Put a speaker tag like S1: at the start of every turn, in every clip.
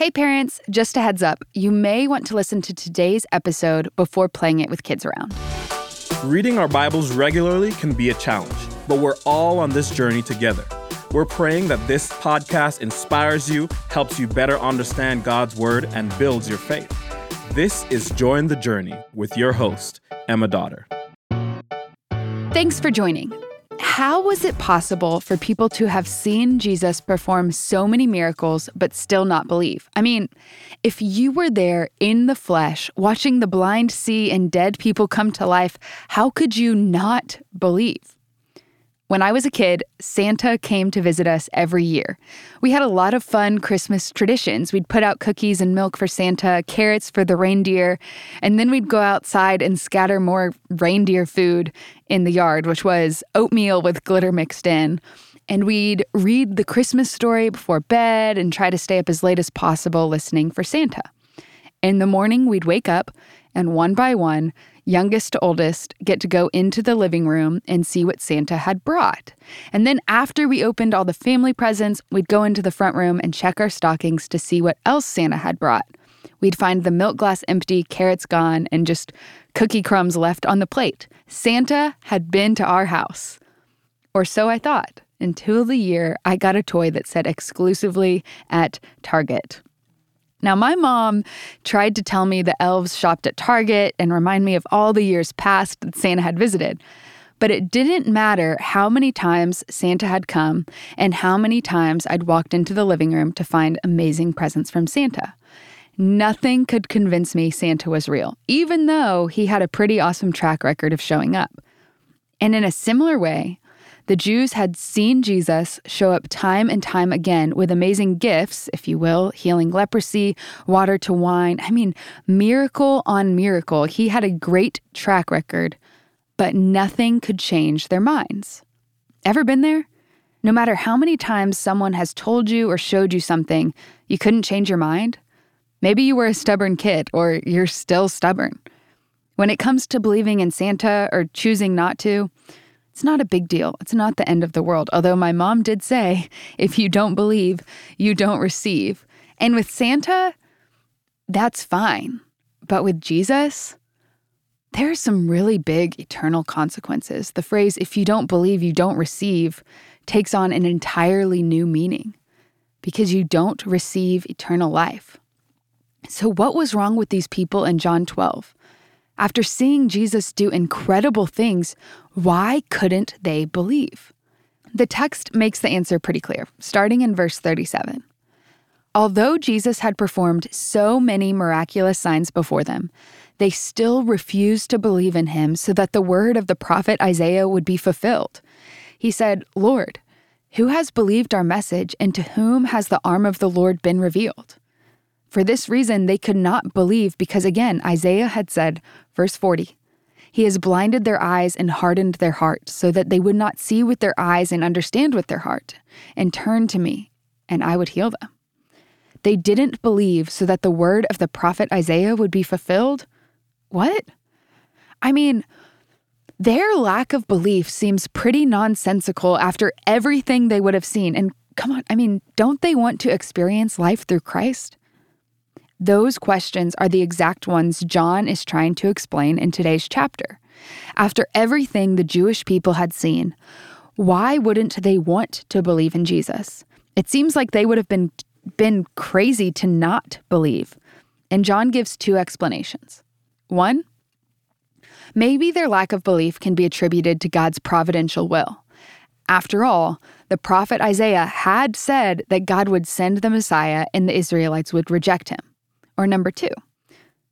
S1: Hey, parents, just a heads up you may want to listen to today's episode before playing it with kids around.
S2: Reading our Bibles regularly can be a challenge, but we're all on this journey together. We're praying that this podcast inspires you, helps you better understand God's Word, and builds your faith. This is Join the Journey with your host, Emma Dotter.
S1: Thanks for joining. How was it possible for people to have seen Jesus perform so many miracles but still not believe? I mean, if you were there in the flesh, watching the blind see and dead people come to life, how could you not believe? When I was a kid, Santa came to visit us every year. We had a lot of fun Christmas traditions. We'd put out cookies and milk for Santa, carrots for the reindeer, and then we'd go outside and scatter more reindeer food in the yard, which was oatmeal with glitter mixed in. And we'd read the Christmas story before bed and try to stay up as late as possible listening for Santa. In the morning, we'd wake up and one by one, youngest to oldest, get to go into the living room and see what Santa had brought. And then after we opened all the family presents, we'd go into the front room and check our stockings to see what else Santa had brought. We'd find the milk glass empty, carrots gone, and just cookie crumbs left on the plate. Santa had been to our house. Or so I thought, until the year I got a toy that said exclusively at Target. Now, my mom tried to tell me the elves shopped at Target and remind me of all the years past that Santa had visited. But it didn't matter how many times Santa had come and how many times I'd walked into the living room to find amazing presents from Santa. Nothing could convince me Santa was real, even though he had a pretty awesome track record of showing up. And in a similar way, the Jews had seen Jesus show up time and time again with amazing gifts, if you will, healing leprosy, water to wine. I mean, miracle on miracle. He had a great track record, but nothing could change their minds. Ever been there? No matter how many times someone has told you or showed you something, you couldn't change your mind? Maybe you were a stubborn kid, or you're still stubborn. When it comes to believing in Santa or choosing not to, it's not a big deal. It's not the end of the world. Although my mom did say, if you don't believe, you don't receive. And with Santa, that's fine. But with Jesus, there are some really big eternal consequences. The phrase, if you don't believe, you don't receive, takes on an entirely new meaning because you don't receive eternal life. So, what was wrong with these people in John 12? After seeing Jesus do incredible things, why couldn't they believe? The text makes the answer pretty clear, starting in verse 37. Although Jesus had performed so many miraculous signs before them, they still refused to believe in him so that the word of the prophet Isaiah would be fulfilled. He said, Lord, who has believed our message, and to whom has the arm of the Lord been revealed? For this reason, they could not believe because, again, Isaiah had said, verse 40, He has blinded their eyes and hardened their heart, so that they would not see with their eyes and understand with their heart, and turn to me, and I would heal them. They didn't believe so that the word of the prophet Isaiah would be fulfilled? What? I mean, their lack of belief seems pretty nonsensical after everything they would have seen. And come on, I mean, don't they want to experience life through Christ? Those questions are the exact ones John is trying to explain in today's chapter. After everything the Jewish people had seen, why wouldn't they want to believe in Jesus? It seems like they would have been been crazy to not believe. And John gives two explanations. One, maybe their lack of belief can be attributed to God's providential will. After all, the prophet Isaiah had said that God would send the Messiah and the Israelites would reject him. Or number two,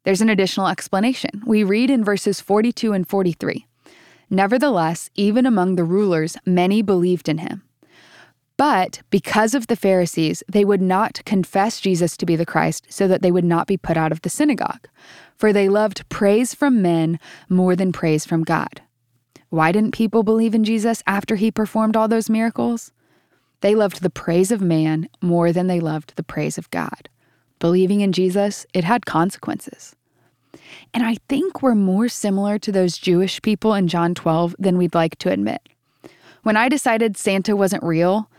S1: there's an additional explanation. We read in verses 42 and 43 Nevertheless, even among the rulers, many believed in him. But because of the Pharisees, they would not confess Jesus to be the Christ so that they would not be put out of the synagogue. For they loved praise from men more than praise from God. Why didn't people believe in Jesus after he performed all those miracles? They loved the praise of man more than they loved the praise of God believing in Jesus, it had consequences. And I think we're more similar to those Jewish people in John 12 than we'd like to admit. When I decided Santa wasn't real,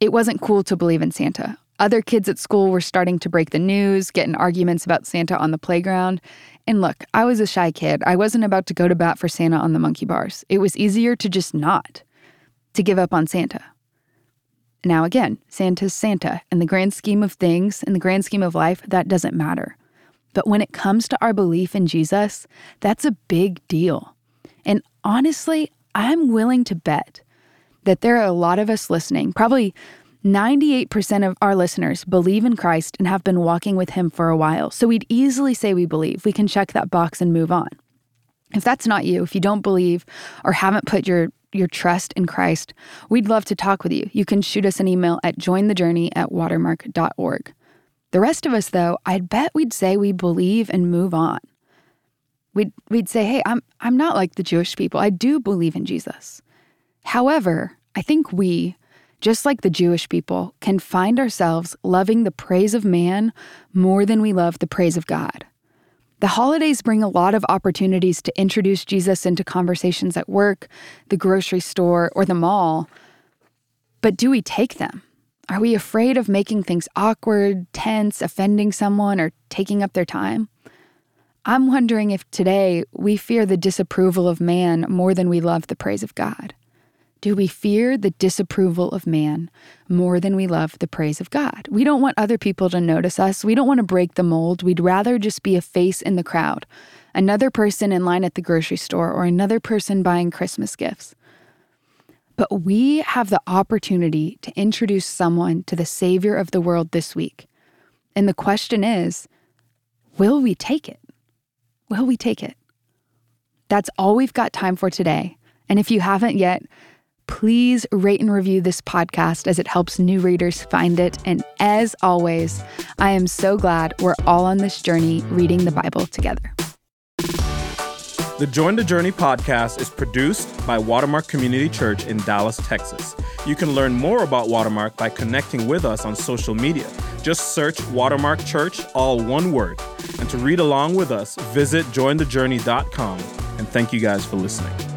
S1: it wasn't cool to believe in Santa. Other kids at school were starting to break the news, get in arguments about Santa on the playground. And look, I was a shy kid. I wasn't about to go to bat for Santa on the monkey bars. It was easier to just not, to give up on Santa. Now, again, Santa's Santa. In the grand scheme of things, in the grand scheme of life, that doesn't matter. But when it comes to our belief in Jesus, that's a big deal. And honestly, I'm willing to bet that there are a lot of us listening, probably 98% of our listeners believe in Christ and have been walking with Him for a while. So we'd easily say we believe. We can check that box and move on. If that's not you, if you don't believe or haven't put your your trust in Christ, we'd love to talk with you. You can shoot us an email at jointhejourney at watermark.org. The rest of us, though, I'd bet we'd say we believe and move on. We'd, we'd say, hey, I'm, I'm not like the Jewish people. I do believe in Jesus. However, I think we, just like the Jewish people, can find ourselves loving the praise of man more than we love the praise of God. The holidays bring a lot of opportunities to introduce Jesus into conversations at work, the grocery store, or the mall. But do we take them? Are we afraid of making things awkward, tense, offending someone, or taking up their time? I'm wondering if today we fear the disapproval of man more than we love the praise of God. Do we fear the disapproval of man more than we love the praise of God? We don't want other people to notice us. We don't want to break the mold. We'd rather just be a face in the crowd, another person in line at the grocery store, or another person buying Christmas gifts. But we have the opportunity to introduce someone to the Savior of the world this week. And the question is will we take it? Will we take it? That's all we've got time for today. And if you haven't yet, please rate and review this podcast as it helps new readers find it. And as always, I am so glad we're all on this journey reading the Bible together.
S2: The Join the Journey podcast is produced by Watermark Community Church in Dallas, Texas. You can learn more about Watermark by connecting with us on social media. Just search Watermark Church, all one word. And to read along with us, visit jointhejourney.com. And thank you guys for listening.